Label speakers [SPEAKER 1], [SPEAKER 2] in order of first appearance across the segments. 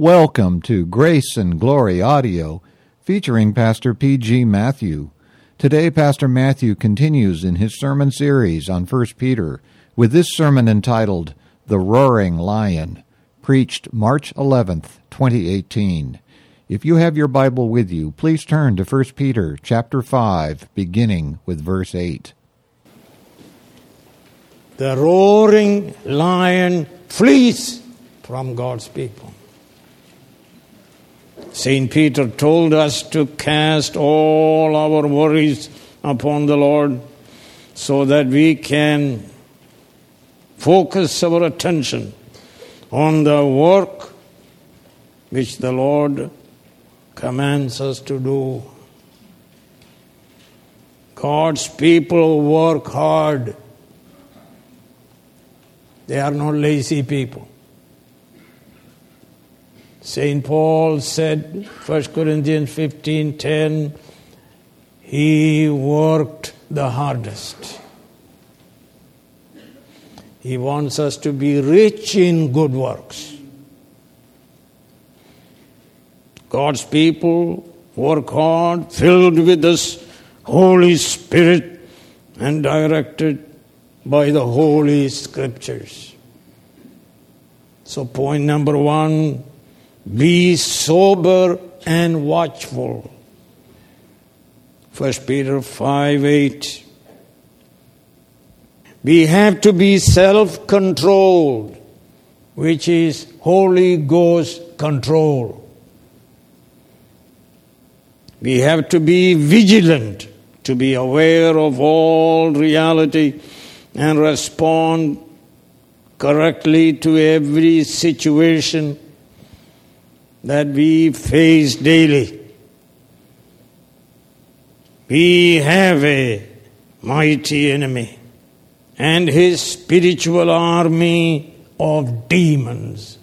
[SPEAKER 1] Welcome to Grace and Glory Audio, featuring Pastor P.G. Matthew. Today, Pastor Matthew continues in his sermon series on 1 Peter with this sermon entitled The Roaring Lion, preached March 11th, 2018. If you have your Bible with you, please turn to 1 Peter chapter 5, beginning with verse 8.
[SPEAKER 2] The roaring lion flees from God's people. St. Peter told us to cast all our worries upon the Lord so that we can focus our attention on the work which the Lord commands us to do. God's people work hard. They are not lazy people. St. Paul said, 1 Corinthians 15:10, he worked the hardest. He wants us to be rich in good works. God's people work hard, filled with this Holy Spirit and directed by the Holy Scriptures. So, point number one be sober and watchful. 1 Peter 5 8. We have to be self controlled, which is Holy Ghost control. We have to be vigilant, to be aware of all reality and respond correctly to every situation that we face daily. We have a mighty enemy and his spiritual army of demons.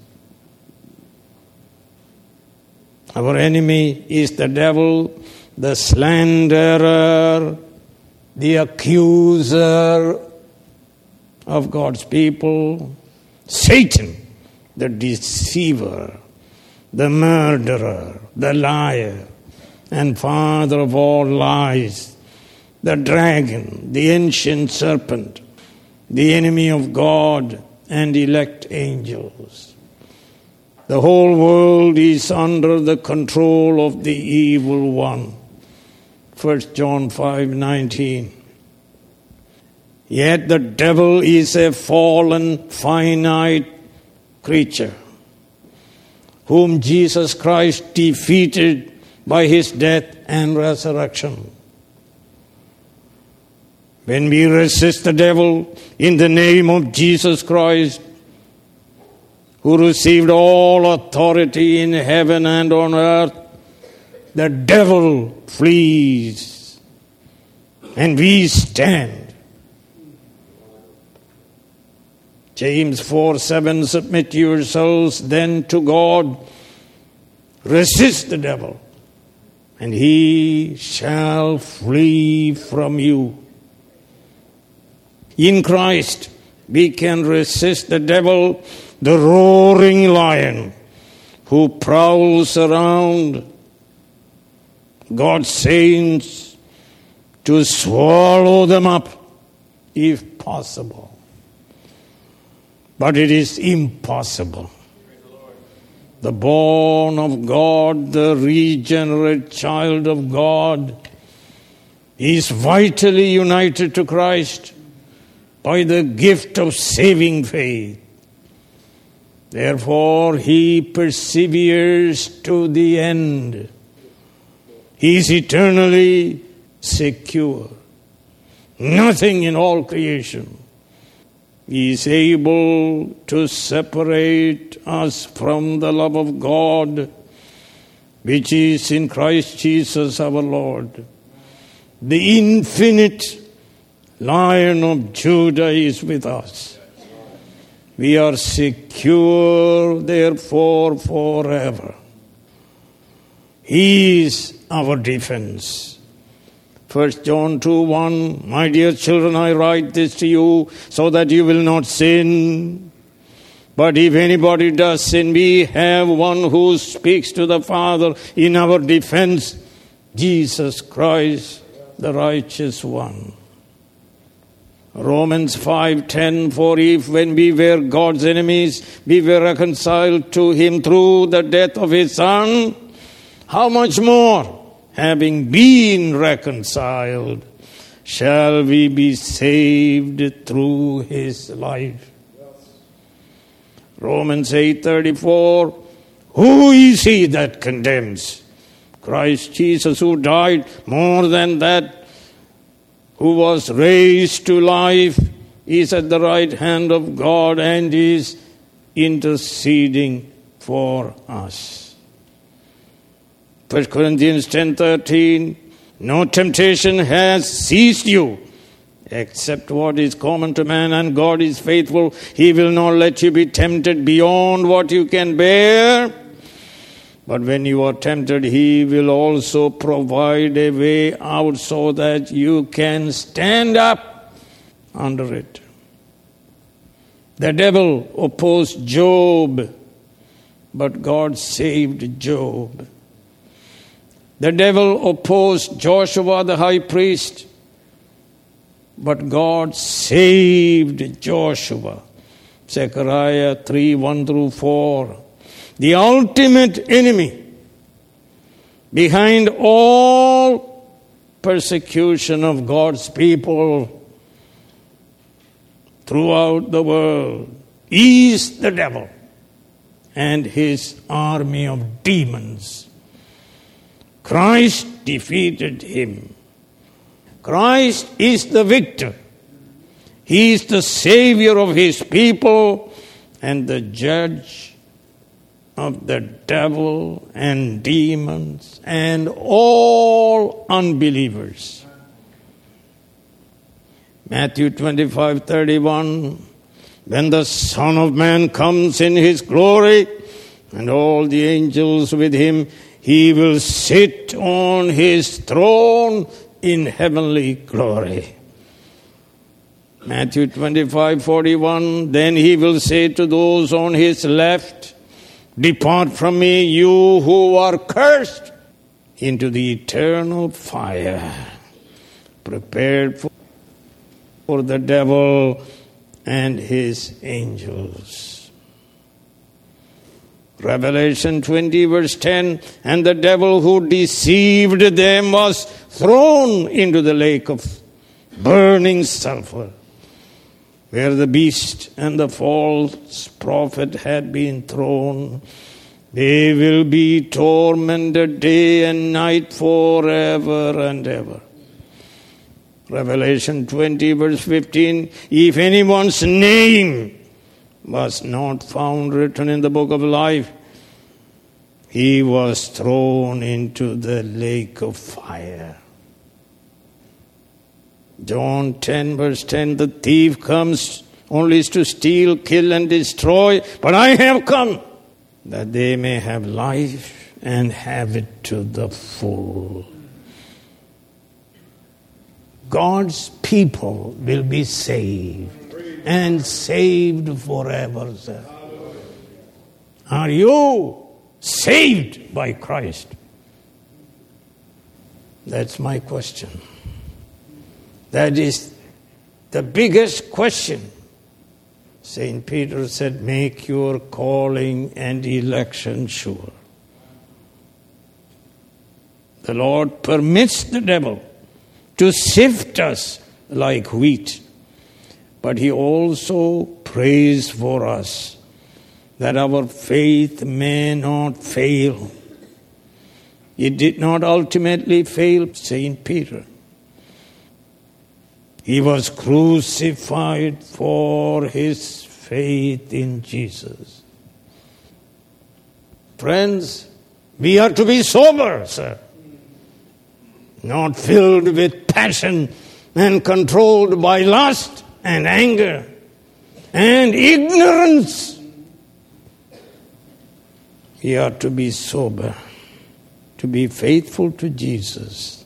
[SPEAKER 2] Our enemy is the devil, the slanderer, the accuser of God's people, Satan, the deceiver the murderer, the liar, and father of all lies, the dragon, the ancient serpent, the enemy of God and elect angels. The whole world is under the control of the evil one. 1 John 5:19 Yet the devil is a fallen finite creature whom Jesus Christ defeated by his death and resurrection. When we resist the devil in the name of Jesus Christ, who received all authority in heaven and on earth, the devil flees and we stand. James 4 7 Submit yourselves then to God, resist the devil, and he shall flee from you. In Christ, we can resist the devil, the roaring lion who prowls around God's saints to swallow them up if possible. But it is impossible. The born of God, the regenerate child of God, is vitally united to Christ by the gift of saving faith. Therefore, he perseveres to the end. He is eternally secure. Nothing in all creation is able to separate us from the love of God which is in Christ Jesus our Lord. The infinite Lion of Judah is with us. We are secure, therefore, forever. He is our defense. 1 John 2 1 My dear children, I write this to you so that you will not sin. But if anybody does sin, we have one who speaks to the Father in our defense Jesus Christ, the righteous one. Romans 5:10 For if when we were God's enemies we were reconciled to him through the death of his son how much more having been reconciled shall we be saved through his life? Romans 8:34 Who is he that condemns? Christ Jesus who died more than that who was raised to life is at the right hand of God and is interceding for us 1 Corinthians 10:13 No temptation has seized you except what is common to man, and God is faithful. He will not let you be tempted beyond what you can bear. But when you are tempted, He will also provide a way out so that you can stand up under it. The devil opposed Job, but God saved Job. The devil opposed Joshua the high priest but God saved Joshua. Zechariah 3 1 through 4. The ultimate enemy behind all persecution of God's people throughout the world is the devil and his army of demons. Christ defeated him. Christ is the victor. He is the savior of his people and the judge of the devil and demons and all unbelievers. Matthew 25 31 When the Son of Man comes in his glory and all the angels with him, he will sit on his throne in heavenly glory. Matthew 25 41 Then he will say to those on his left, Depart from me, you who are cursed, into the eternal fire prepared for, for the devil and his angels. Revelation 20, verse 10 And the devil who deceived them was thrown into the lake of burning sulfur, where the beast and the false prophet had been thrown. They will be tormented day and night forever and ever. Revelation 20, verse 15 If anyone's name was not found written in the book of life, he was thrown into the lake of fire. John 10, verse 10 The thief comes only to steal, kill, and destroy, but I have come that they may have life and have it to the full. God's people will be saved and saved forever, sir. Are you saved by Christ? That's my question. That is the biggest question. St. Peter said, Make your calling and election sure. The Lord permits the devil to sift us like wheat, but He also prays for us that our faith may not fail. It did not ultimately fail St. Peter. He was crucified for his faith in Jesus. Friends, we are to be sober, sir. Not filled with passion and controlled by lust and anger and ignorance. We are to be sober, to be faithful to Jesus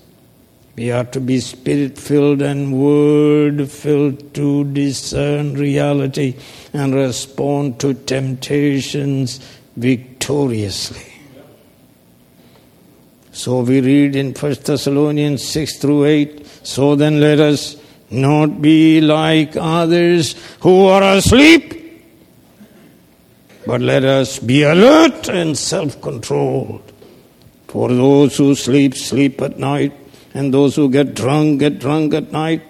[SPEAKER 2] We are to be spirit filled and word filled to discern reality and respond to temptations victoriously. So we read in 1 Thessalonians 6 through 8 So then let us not be like others who are asleep, but let us be alert and self controlled. For those who sleep, sleep at night and those who get drunk get drunk at night.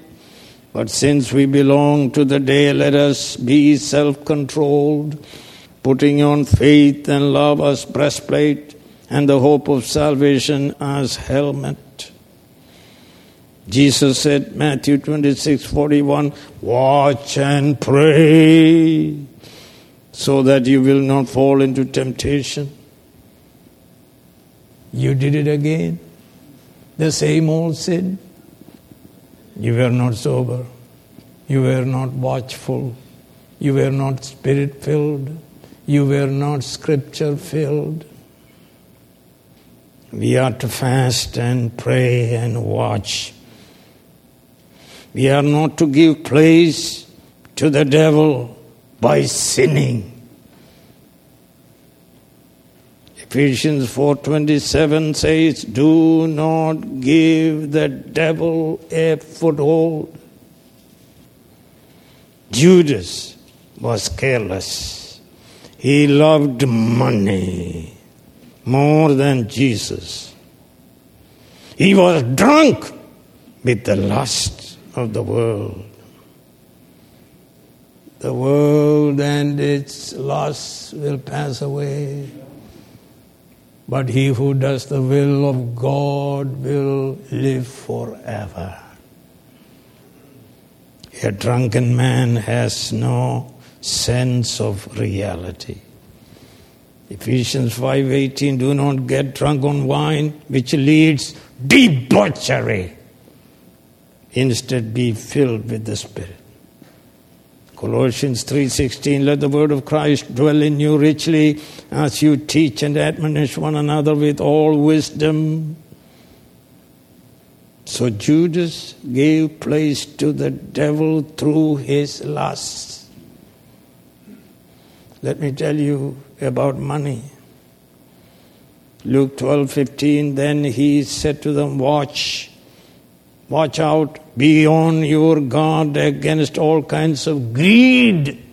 [SPEAKER 2] But since we belong to the day, let us be self controlled, putting on faith and love as breastplate, and the hope of salvation as helmet. Jesus said, Matthew 26 41, Watch and pray so that you will not fall into temptation. You did it again the same old sin. You were not sober. You were not watchful. You were not spirit filled. You were not scripture filled. We are to fast and pray and watch. We are not to give place to the devil by sinning. Ephesians 4:27 says, "Do not give the devil a foothold." Judas was careless. He loved money more than Jesus. He was drunk with the lust of the world. The world and its lusts will pass away. But he who does the will of God will live forever. A drunken man has no sense of reality. Ephesians 5:18 do not get drunk on wine which leads debauchery instead be filled with the spirit Colossians 3:16 Let the word of Christ dwell in you richly as you teach and admonish one another with all wisdom. So Judas gave place to the devil through his lusts. Let me tell you about money. Luke 12:15 then he said to them watch Watch out, be on your guard against all kinds of greed.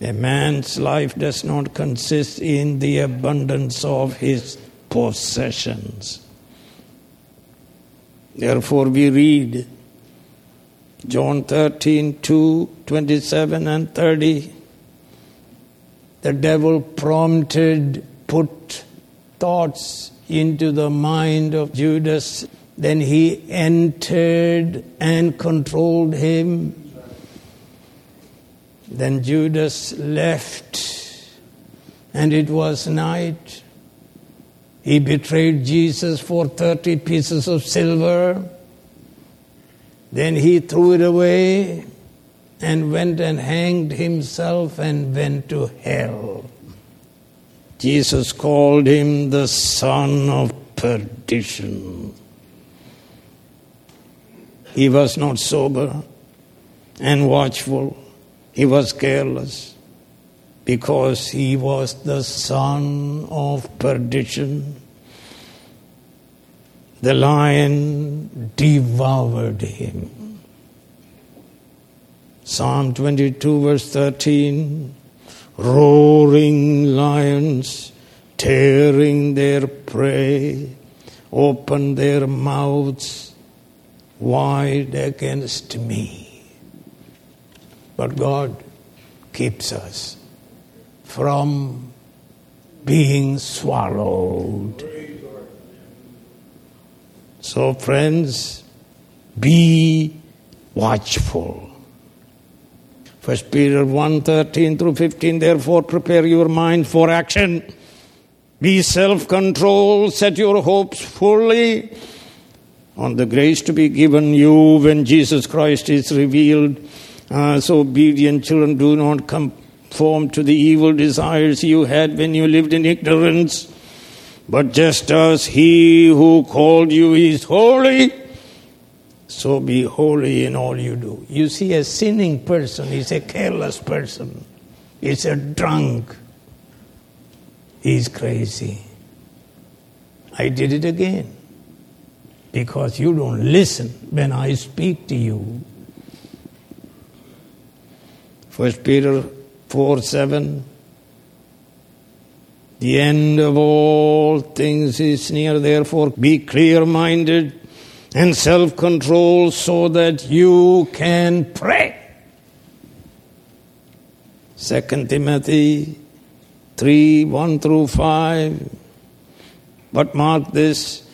[SPEAKER 2] A man's life does not consist in the abundance of his possessions. Therefore, we read John 13, 2, 27 and 30. The devil prompted, put thoughts into the mind of Judas then he entered and controlled him. Then Judas left, and it was night. He betrayed Jesus for 30 pieces of silver. Then he threw it away and went and hanged himself and went to hell. Jesus called him the son of perdition. He was not sober and watchful. He was careless because he was the son of perdition. The lion devoured him. Psalm 22, verse 13 roaring lions, tearing their prey, open their mouths wide against me. But God keeps us from being swallowed. So, friends, be watchful. First Peter 1 13 through 15, therefore prepare your mind for action. Be self controlled, set your hopes fully on the grace to be given you when Jesus Christ is revealed. Uh, as obedient children, do not conform to the evil desires you had when you lived in ignorance, But just as he who called you is holy, so be holy in all you do. You see, a sinning person is a careless person, is a drunk, he's crazy. I did it again because you don't listen when I speak to you. First Peter 4 7. The end of all things is near, therefore be clear minded and self controlled so that you can pray. 2 Timothy 3 1 through 5. But mark this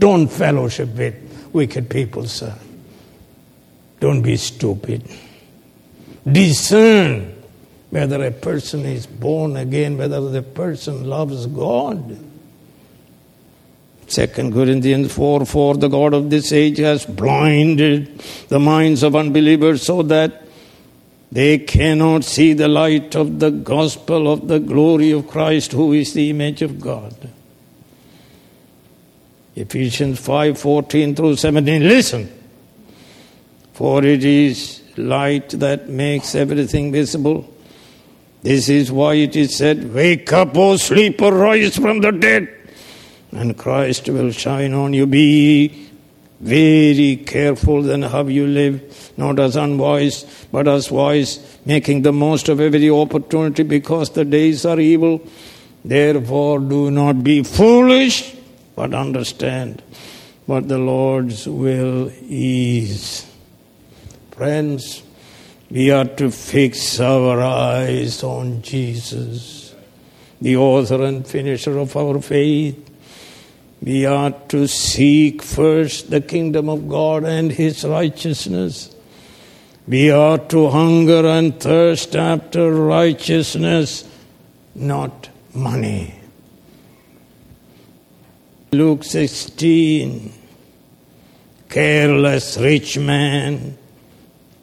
[SPEAKER 2] Don't fellowship with wicked people, sir. Don't be stupid. Discern whether a person is born again, whether the person loves God. 2 Corinthians 4 4 The God of this age has blinded the minds of unbelievers so that they cannot see the light of the gospel of the glory of Christ, who is the image of God. Ephesians 5:14 through 17 listen. For it is light that makes everything visible. This is why it is said wake up o sleeper rise from the dead and Christ will shine on you. Be very careful then how you live not as unwise but as wise making the most of every opportunity because the days are evil. Therefore do not be foolish but understand what the Lord's will is. Friends, we are to fix our eyes on Jesus, the author and finisher of our faith. We are to seek first the kingdom of God and his righteousness. We are to hunger and thirst after righteousness, not money. Luke 16, careless rich man.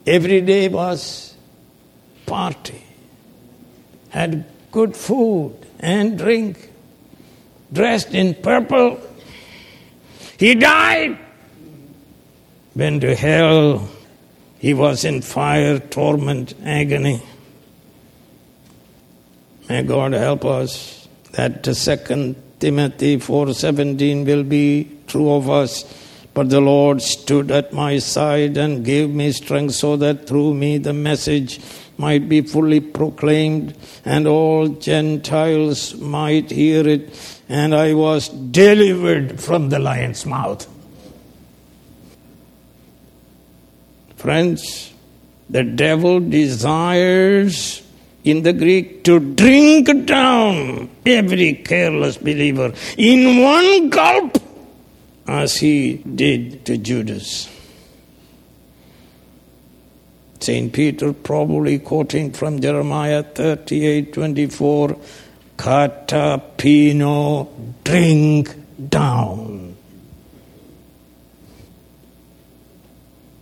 [SPEAKER 2] Every day was party, had good food and drink, dressed in purple. He died, went to hell. He was in fire, torment, agony. May God help us that the second Timothy 4:17 will be true of us. But the Lord stood at my side and gave me strength so that through me the message might be fully proclaimed and all Gentiles might hear it. And I was delivered from the lion's mouth. Friends, the devil desires in the Greek to drink down every careless believer in one gulp as he did to Judas. St. Peter, probably quoting from Jeremiah 38 24, Katapino, drink down.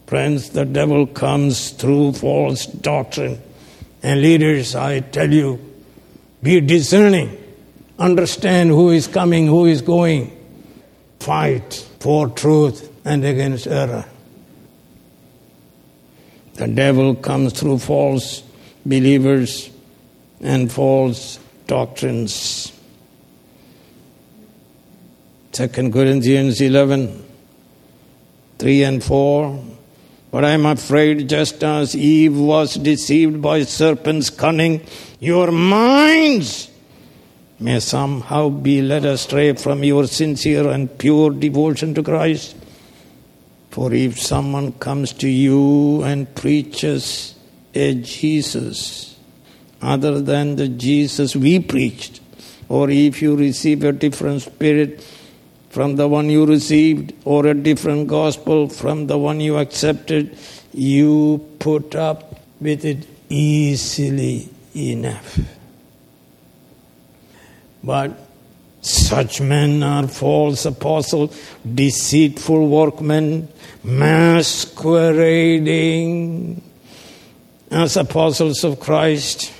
[SPEAKER 2] Friends, the devil comes through false doctrine and leaders, I tell you, be discerning. Understand who is coming, who is going. Fight for truth and against error. The devil comes through false believers and false doctrines. 2 Corinthians 11, 3 and 4. But I am afraid, just as Eve was deceived by serpent's cunning, your minds may somehow be led astray from your sincere and pure devotion to Christ. For if someone comes to you and preaches a Jesus other than the Jesus we preached, or if you receive a different spirit from the one you received or a different gospel from the one you accepted, you put up with it easily enough. But such men are false apostles, deceitful workmen, masquerading as apostles of Christ,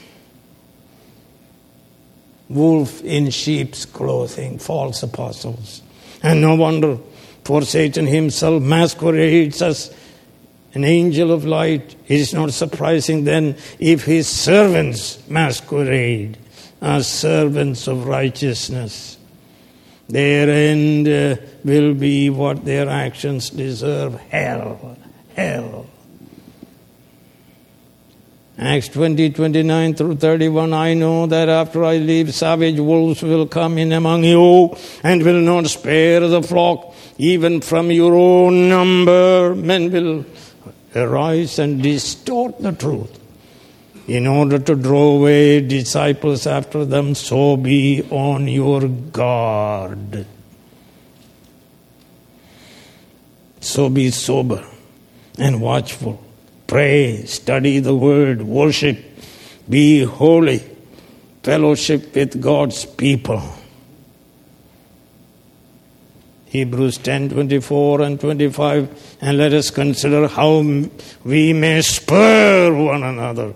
[SPEAKER 2] wolf in sheep's clothing, false apostles. And no wonder, for Satan himself masquerades as an angel of light. It is not surprising then if his servants masquerade as servants of righteousness. Their end uh, will be what their actions deserve hell. Hell. Acts 20, 29 through 31, I know that after I leave, savage wolves will come in among you and will not spare the flock. Even from your own number, men will arise and distort the truth in order to draw away disciples after them. So be on your guard. So be sober and watchful. Pray, study the word, worship, be holy, fellowship with God's people. Hebrews 10 24 and 25. And let us consider how we may spur one another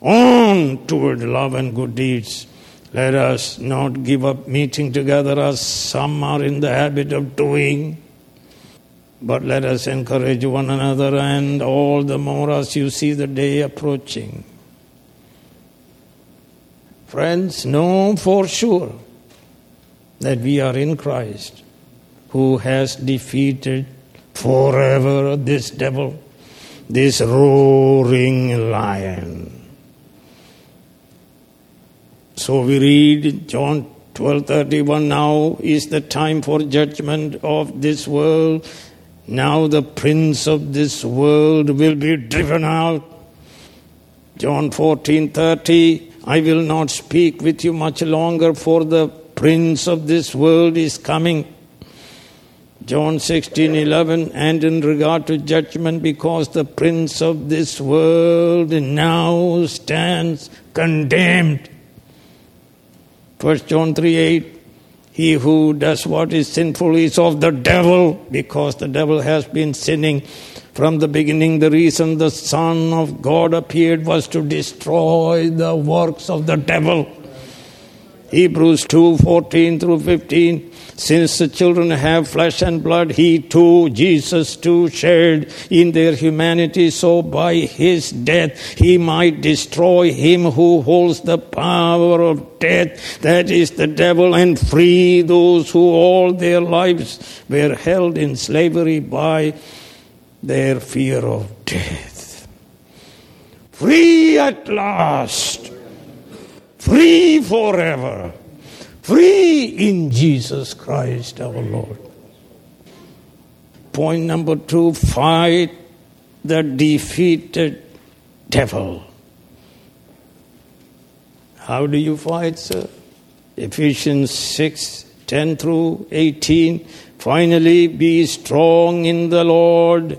[SPEAKER 2] on toward love and good deeds. Let us not give up meeting together as some are in the habit of doing, but let us encourage one another, and all the more as you see the day approaching. Friends, know for sure that we are in Christ, who has defeated forever this devil, this roaring lion. So we read John 12:31 now is the time for judgment of this world now the prince of this world will be driven out. John 14:30 I will not speak with you much longer for the prince of this world is coming. John 16:11 and in regard to judgment because the prince of this world now stands condemned. 1 John 3:8 he who does what is sinful is of the devil, because the devil has been sinning from the beginning. The reason the Son of God appeared was to destroy the works of the devil. Hebrews 2 14 through 15. Since the children have flesh and blood, he too, Jesus too, shared in their humanity, so by his death he might destroy him who holds the power of death, that is the devil, and free those who all their lives were held in slavery by their fear of death. Free at last free forever, free in Jesus Christ our Lord. Point number two fight the defeated devil. How do you fight, sir? Ephesians 6 10 through 18. Finally, be strong in the Lord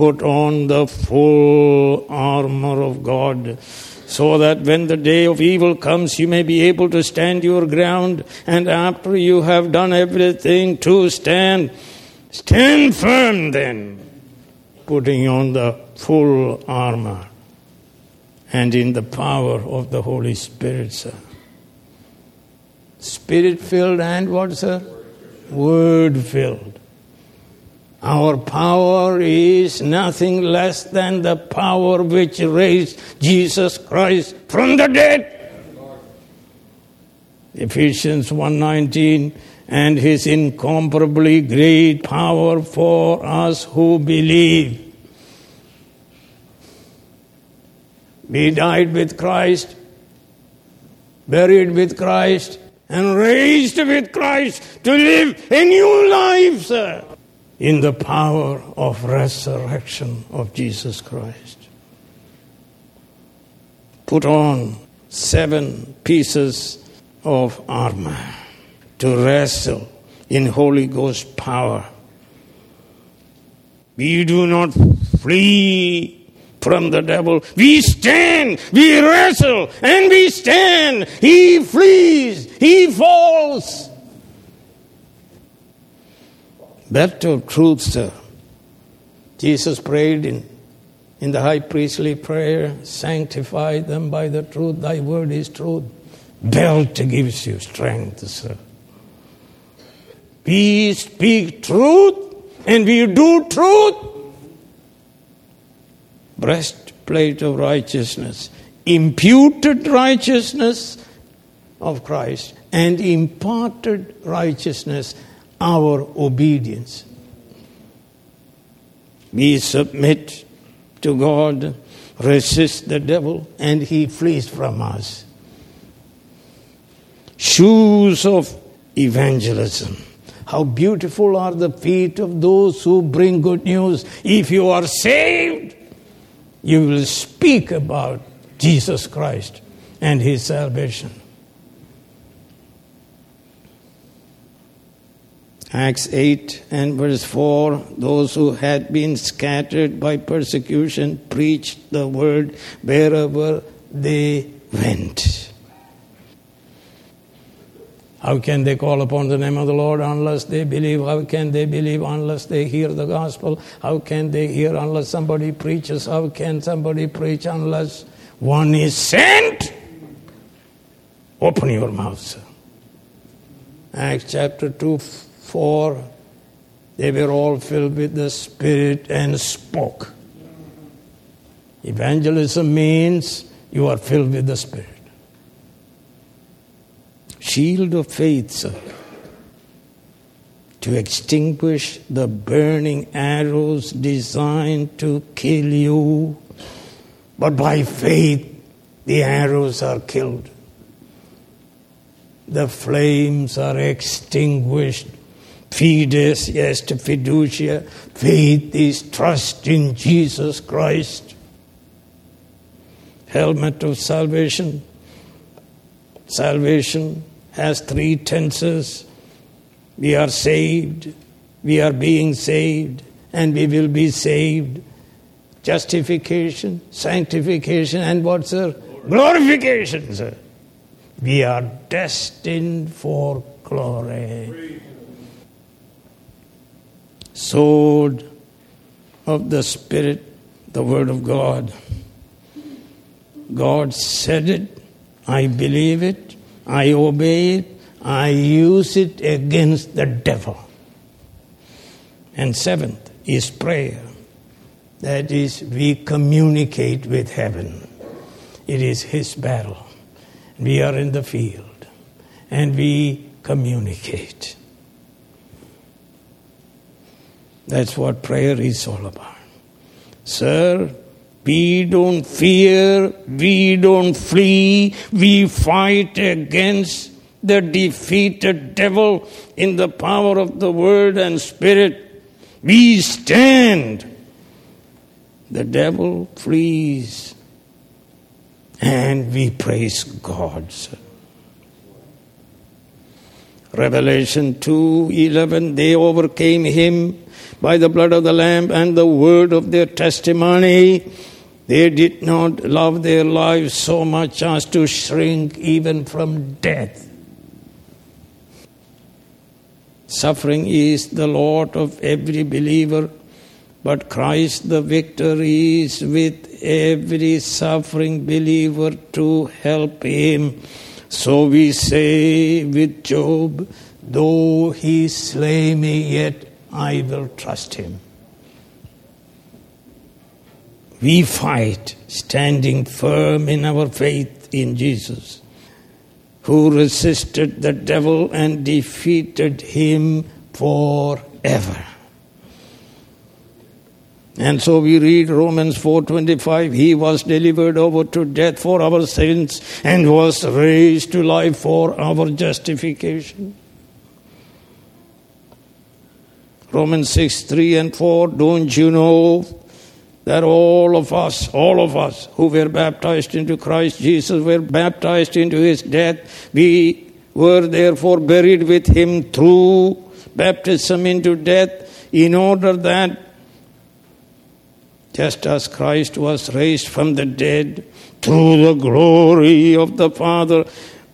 [SPEAKER 2] put on the full armor of God so that when the day of evil comes, you may be able to stand your ground, and after you have done everything to stand, stand firm then, putting on the full armor and in the power of the Holy Spirit, sir. Spirit filled and what, sir? Word filled. Our power is nothing less than the power which raised Jesus Christ from the dead. Ephesians 1:19 and his incomparably great power for us who believe. We died with Christ, buried with Christ, and raised with Christ to live a new life, sir, in the power of resurrection of Jesus Christ. Put on seven pieces of armor to wrestle in Holy Ghost power. We do not flee from the devil. We stand, we wrestle, and we stand. He flees, he falls. Belt of truth, sir. Jesus prayed in, in the high priestly prayer Sanctify them by the truth, thy word is truth. Belt gives you strength, sir. We speak truth and we do truth breastplate of righteousness, imputed righteousness of Christ, and imparted righteousness, our obedience. We submit to God, resist the devil, and he flees from us. Shoes of evangelism. How beautiful are the feet of those who bring good news. If you are saved, you will speak about Jesus Christ and his salvation. Acts 8 and verse 4 those who had been scattered by persecution preached the word wherever they went. How can they call upon the name of the Lord unless they believe? How can they believe unless they hear the gospel? How can they hear unless somebody preaches? How can somebody preach unless one is sent? Open your mouth. Acts chapter 2 4. They were all filled with the Spirit and spoke. Evangelism means you are filled with the Spirit shield of faith, sir, to extinguish the burning arrows designed to kill you. But by faith, the arrows are killed. The flames are extinguished. Fides est fiducia. Faith is trust in Jesus Christ. Helmet of salvation. Salvation has three tenses. We are saved, we are being saved, and we will be saved. Justification, sanctification, and what, sir? Glorification, sir. We are destined for glory. Sword of the Spirit, the Word of God. God said it, I believe it, I obey it, I use it against the devil. And seventh is prayer. That is, we communicate with heaven. It is His battle. We are in the field and we communicate. That's what prayer is all about. Sir, we don't fear, we don't flee, we fight against the defeated devil in the power of the Word and Spirit. We stand. The devil flees. And we praise God. Sir. Revelation 2:11 they overcame him by the blood of the lamb and the word of their testimony they did not love their lives so much as to shrink even from death. Suffering is the lot of every believer, but Christ the victor is with every suffering believer to help him. So we say with Job, though he slay me, yet I will trust him. We fight standing firm in our faith in Jesus, who resisted the devil and defeated him forever. And so we read Romans 4:25 he was delivered over to death for our sins and was raised to life for our justification. Romans 6 3 and 4 don't you know that all of us, all of us who were baptized into Christ Jesus were baptized into his death. We were therefore buried with him through baptism into death, in order that just as Christ was raised from the dead through the glory of the Father,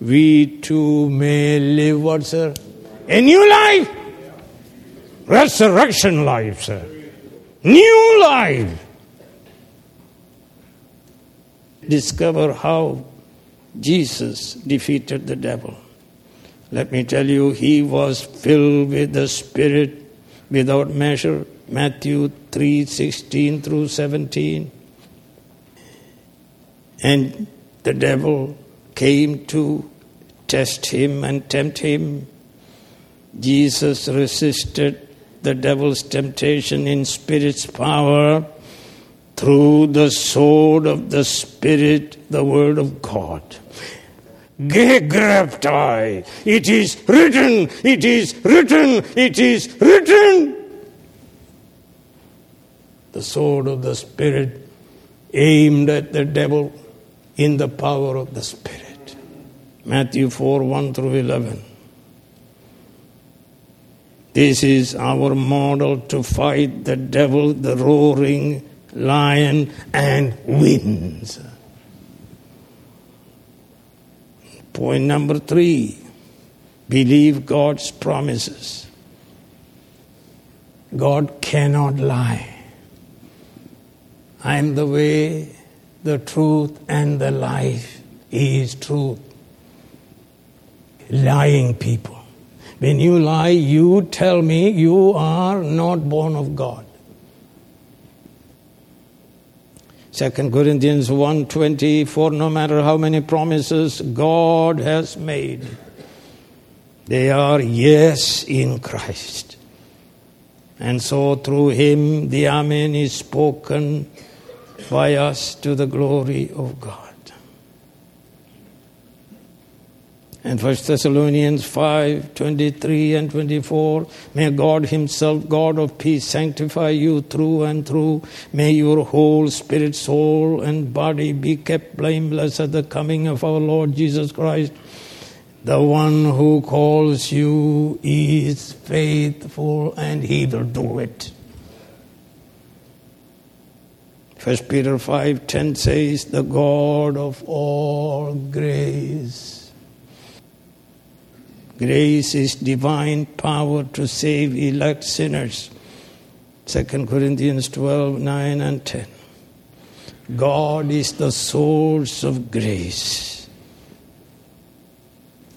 [SPEAKER 2] we too may live what, sir? A new life! Resurrection life, sir. New life. Discover how Jesus defeated the devil. Let me tell you, he was filled with the Spirit without measure. Matthew 3 16 through 17. And the devil came to test him and tempt him. Jesus resisted the devil's temptation in Spirit's power through the sword of the Spirit, the Word of God. Gegraptai. It is written, it is written, it is written. The sword of the Spirit aimed at the devil in the power of the Spirit. Matthew 4 1 through 11. This is our model to fight the devil, the roaring lion, and wins. Point number three believe God's promises. God cannot lie. I am the way, the truth, and the life. He is truth. Lying people. When you lie, you tell me you are not born of God. 2 Corinthians 1:20 for no matter how many promises God has made they are yes in Christ. And so through him the amen is spoken by us to the glory of God. And 1 Thessalonians 5 23 and 24. May God Himself, God of peace, sanctify you through and through. May your whole spirit, soul, and body be kept blameless at the coming of our Lord Jesus Christ. The one who calls you is faithful and He will do it. 1 Peter 5:10 says the God of all grace Grace is divine power to save elect sinners. 2 Corinthians 12 9 and 10. God is the source of grace,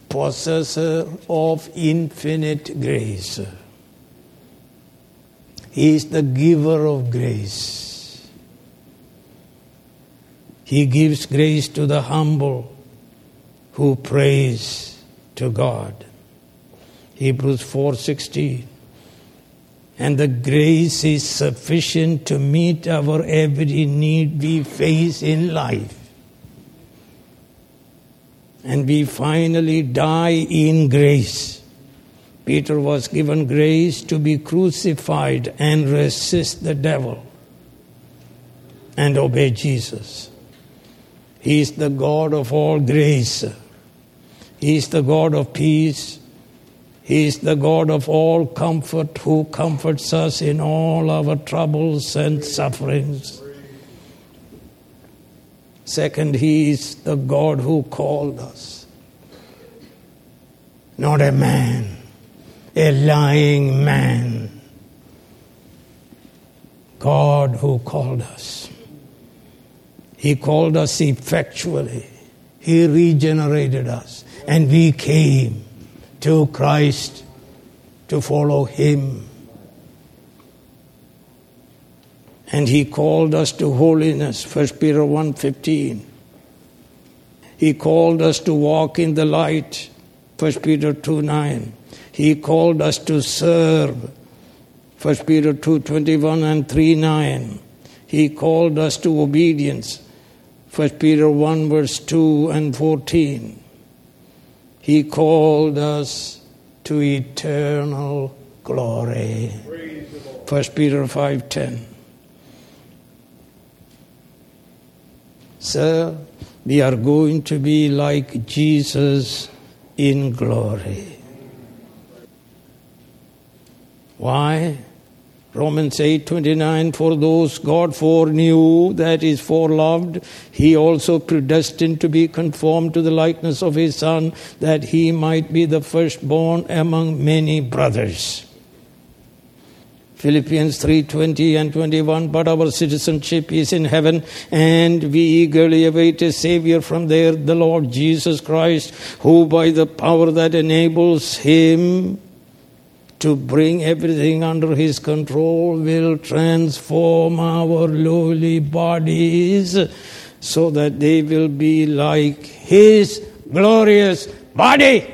[SPEAKER 2] possessor of infinite grace. He is the giver of grace. He gives grace to the humble who praise to God. Hebrews 4:16 and the grace is sufficient to meet our every need we face in life. And we finally die in grace. Peter was given grace to be crucified and resist the devil and obey jesus. He is the god of all grace. He is the god of peace he is the God of all comfort who comforts us in all our troubles and sufferings. Second, He is the God who called us. Not a man, a lying man. God who called us. He called us effectually. He regenerated us. And we came to Christ to follow Him. And He called us to holiness, 1 Peter 1.15. He called us to walk in the light. 1 Peter 2 9. He called us to serve. 1 Peter 2 21 and 3 9. He called us to obedience. 1 Peter 1 verse 2 and 14. He called us to eternal glory. 1 Peter 5:10. Sir, we are going to be like Jesus in glory. Why? Romans 8:29 for those God foreknew that is foreloved he also predestined to be conformed to the likeness of his son that he might be the firstborn among many brothers. Philippians 3:20 and 21 but our citizenship is in heaven and we eagerly await a savior from there the Lord Jesus Christ who by the power that enables him to bring everything under his control will transform our lowly bodies so that they will be like his glorious body.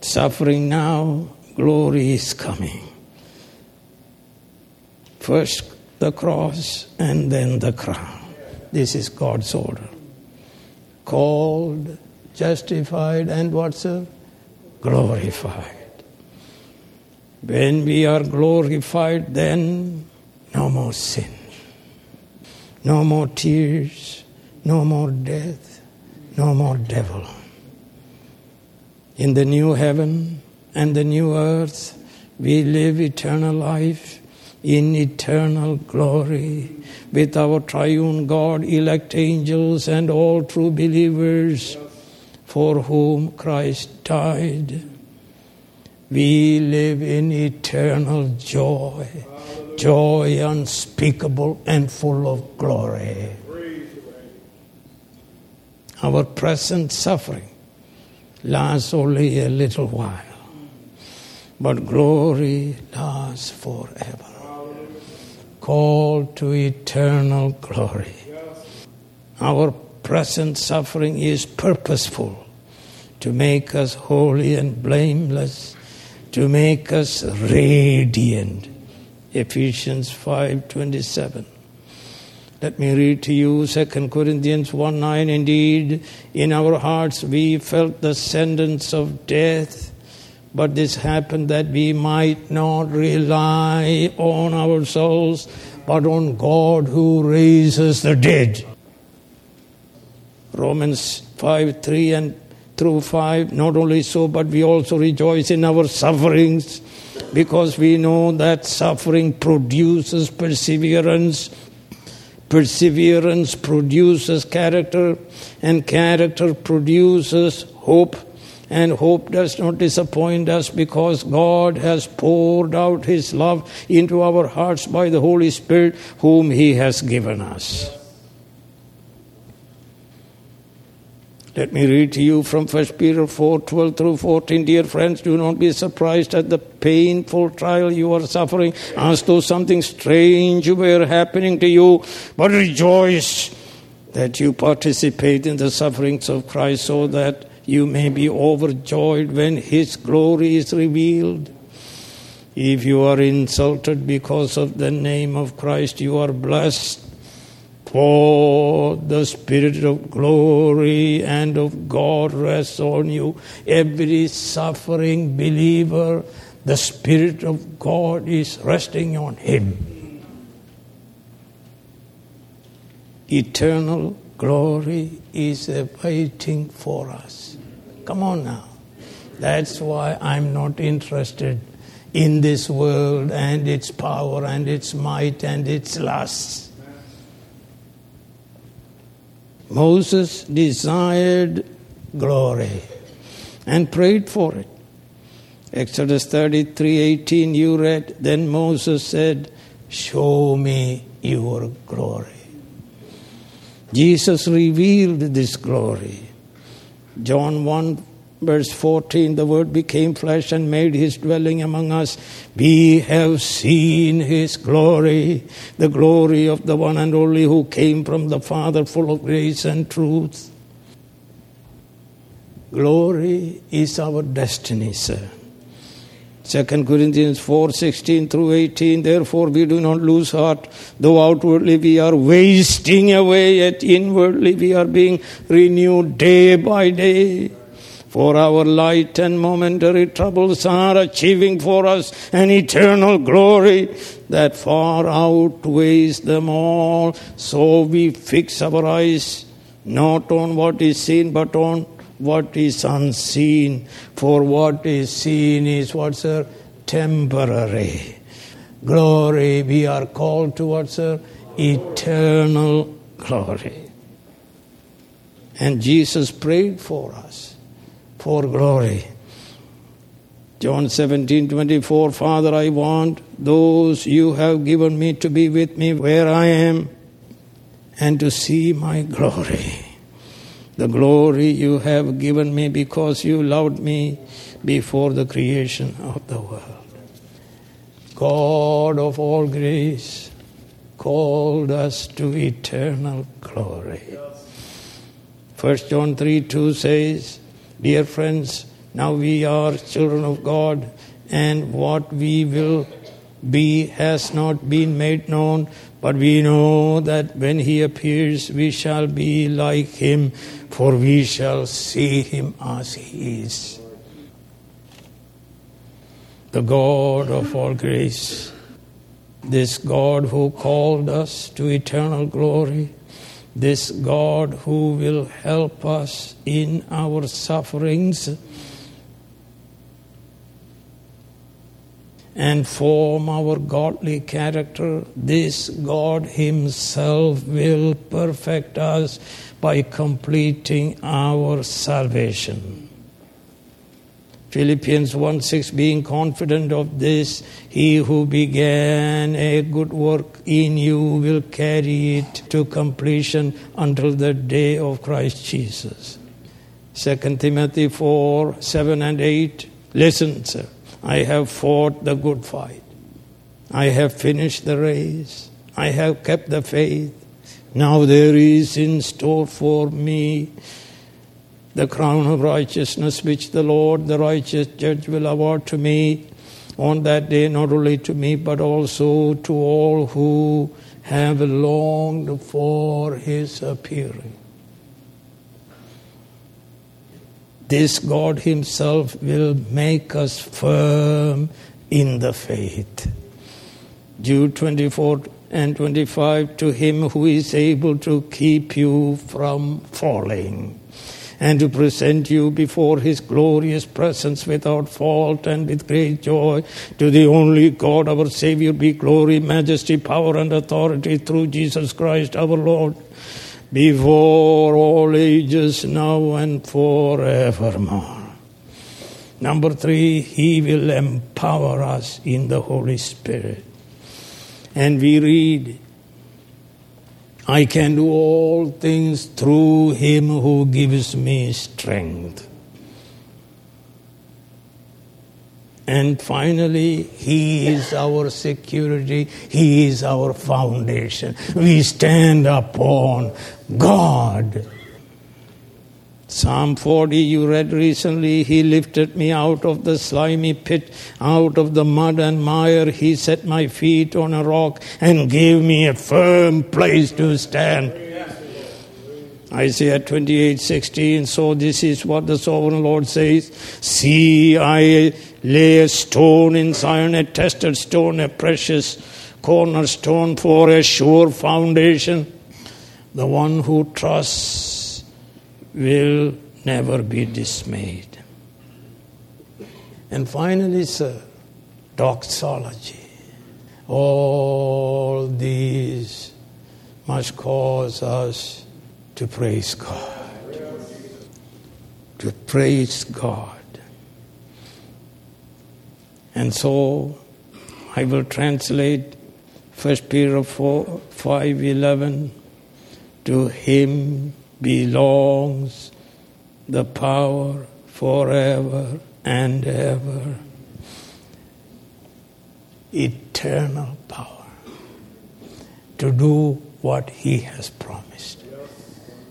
[SPEAKER 2] Suffering now, glory is coming. First the cross and then the crown. This is God's order. Called, justified, and what's up? Glorified. When we are glorified, then no more sin, no more tears, no more death, no more devil. In the new heaven and the new earth, we live eternal life in eternal glory with our triune God, elect angels, and all true believers for whom Christ died. We live in eternal joy, joy unspeakable and full of glory. Our present suffering lasts only a little while, but glory lasts forever. Called to eternal glory. Our present suffering is purposeful to make us holy and blameless, to make us radiant. Ephesians 5:27. Let me read to you 2 Corinthians 1 9. Indeed, in our hearts we felt the sentence of death, but this happened that we might not rely on ourselves, but on God who raises the dead. Romans 5 3 and through 5. Not only so, but we also rejoice in our sufferings because we know that suffering produces perseverance. Perseverance produces character, and character produces hope. And hope does not disappoint us because God has poured out His love into our hearts by the Holy Spirit, whom He has given us. Let me read to you from 1 Peter 4 12 through 14. Dear friends, do not be surprised at the painful trial you are suffering, as though something strange were happening to you, but rejoice that you participate in the sufferings of Christ, so that you may be overjoyed when His glory is revealed. If you are insulted because of the name of Christ, you are blessed for the Spirit of glory and of God rests on you. Every suffering believer, the Spirit of God is resting on him. Eternal glory is awaiting for us. Come on now. That's why I'm not interested in this world and its power and its might and its lusts. Moses desired glory and prayed for it. Exodus 33:18 you read then Moses said show me your glory. Jesus revealed this glory. John 1 verse 14 the word became flesh and made his dwelling among us we have seen his glory the glory of the one and only who came from the father full of grace and truth glory is our destiny sir 2 Corinthians 4 16 through 18. Therefore, we do not lose heart, though outwardly we are wasting away, yet inwardly we are being renewed day by day. For our light and momentary troubles are achieving for us an eternal glory that far outweighs them all. So we fix our eyes not on what is seen, but on what is unseen. For what is seen is what's sir? Temporary. Glory, we are called towards sir? Eternal glory. And Jesus prayed for us for glory. John 17 24, Father, I want those you have given me to be with me where I am and to see my glory the glory you have given me because you loved me before the creation of the world. God of all grace called us to eternal glory. 1 John 3 2 says, Dear friends, now we are children of God, and what we will be has not been made known, but we know that when he appears, we shall be like him, for we shall see him as he is. The God of all grace, this God who called us to eternal glory, this God who will help us in our sufferings and form our godly character, this God Himself will perfect us by completing our salvation. Philippians 1 6 Being confident of this, he who began a good work in you will carry it to completion until the day of Christ Jesus. 2 Timothy 4 7 and 8 Listen, sir. I have fought the good fight. I have finished the race. I have kept the faith. Now there is in store for me the crown of righteousness which the Lord, the righteous judge, will award to me on that day, not only to me, but also to all who have longed for his appearing. this God Himself will make us firm in the faith. Jude 24 and 25 to Him who is able to keep you from falling and to present you before His glorious presence without fault and with great joy. To the only God, our Savior, be glory, majesty, power, and authority through Jesus Christ our Lord before all ages, now and forevermore. Number three, He will empower us in the Holy Spirit. And we read, I can do all things through Him who gives me strength. And finally, He is our security. He is our foundation. We stand upon God. Psalm 40, you read recently, He lifted me out of the slimy pit, out of the mud and mire. He set my feet on a rock and gave me a firm place to stand. Isaiah 28 16. So, this is what the sovereign Lord says See, I lay a stone in Zion, a tested stone, a precious cornerstone for a sure foundation. The one who trusts will never be dismayed. And finally, sir, doxology. All these must cause us to praise God. To praise God. And so I will translate 1 Peter 4, 5 11. To him belongs the power forever and ever. Eternal power to do what He has promised.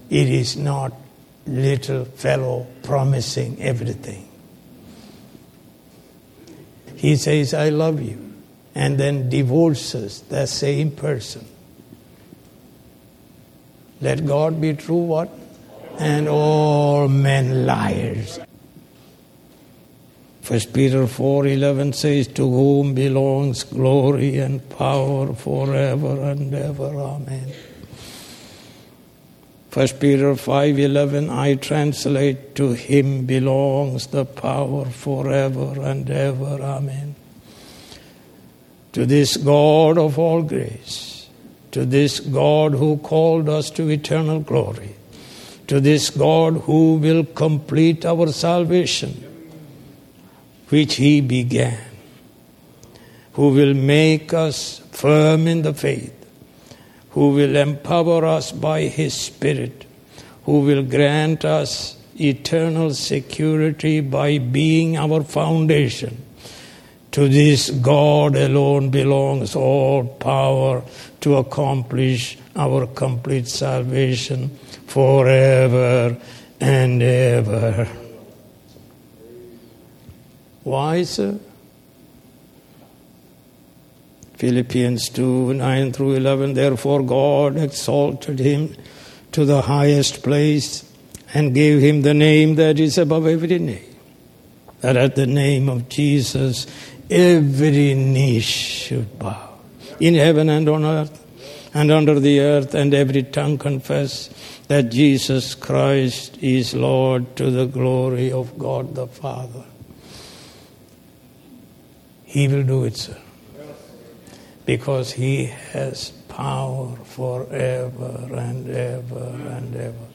[SPEAKER 2] It is not little fellow promising everything. He says, I love you, and then divorces the same person. Let God be true, what? And all men liars. First Peter 4:11 says to whom belongs glory and power forever and ever amen First Peter 5:11 I translate to him belongs the power forever and ever amen To this God of all grace to this God who called us to eternal glory to this God who will complete our salvation which He began, who will make us firm in the faith, who will empower us by His Spirit, who will grant us eternal security by being our foundation. To this God alone belongs all power to accomplish our complete salvation forever and ever. Why, sir? Philippians 2 9 through 11. Therefore, God exalted him to the highest place and gave him the name that is above every name. That at the name of Jesus, every knee should bow in heaven and on earth and under the earth, and every tongue confess that Jesus Christ is Lord to the glory of God the Father. He will do it, sir. Because He has power forever and ever and ever.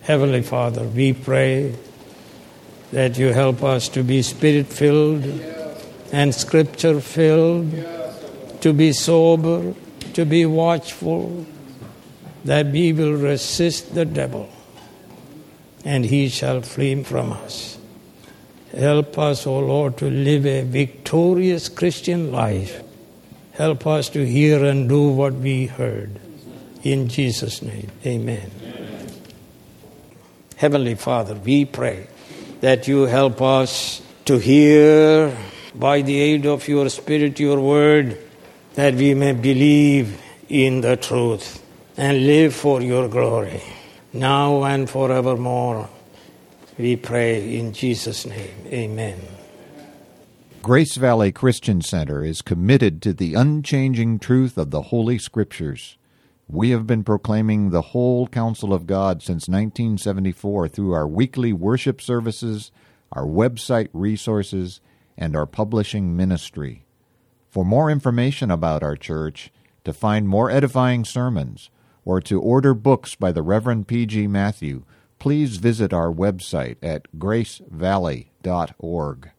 [SPEAKER 2] Heavenly Father, we pray that you help us to be spirit filled and scripture filled, to be sober, to be watchful, that we will resist the devil and he shall flee from us. Help us, O Lord, to live a victorious Christian life. Help us to hear and do what we heard. In Jesus' name, amen. amen. Heavenly Father, we pray that you help us to hear by the aid of your Spirit your word, that we may believe in the truth and live for your glory, now and forevermore. We pray in Jesus' name. Amen.
[SPEAKER 1] Grace Valley Christian Center is committed to the unchanging truth of the Holy Scriptures. We have been proclaiming the whole counsel of God since 1974 through our weekly worship services, our website resources, and our publishing ministry. For more information about our church, to find more edifying sermons, or to order books by the Reverend P.G. Matthew, please visit our website at gracevalley.org.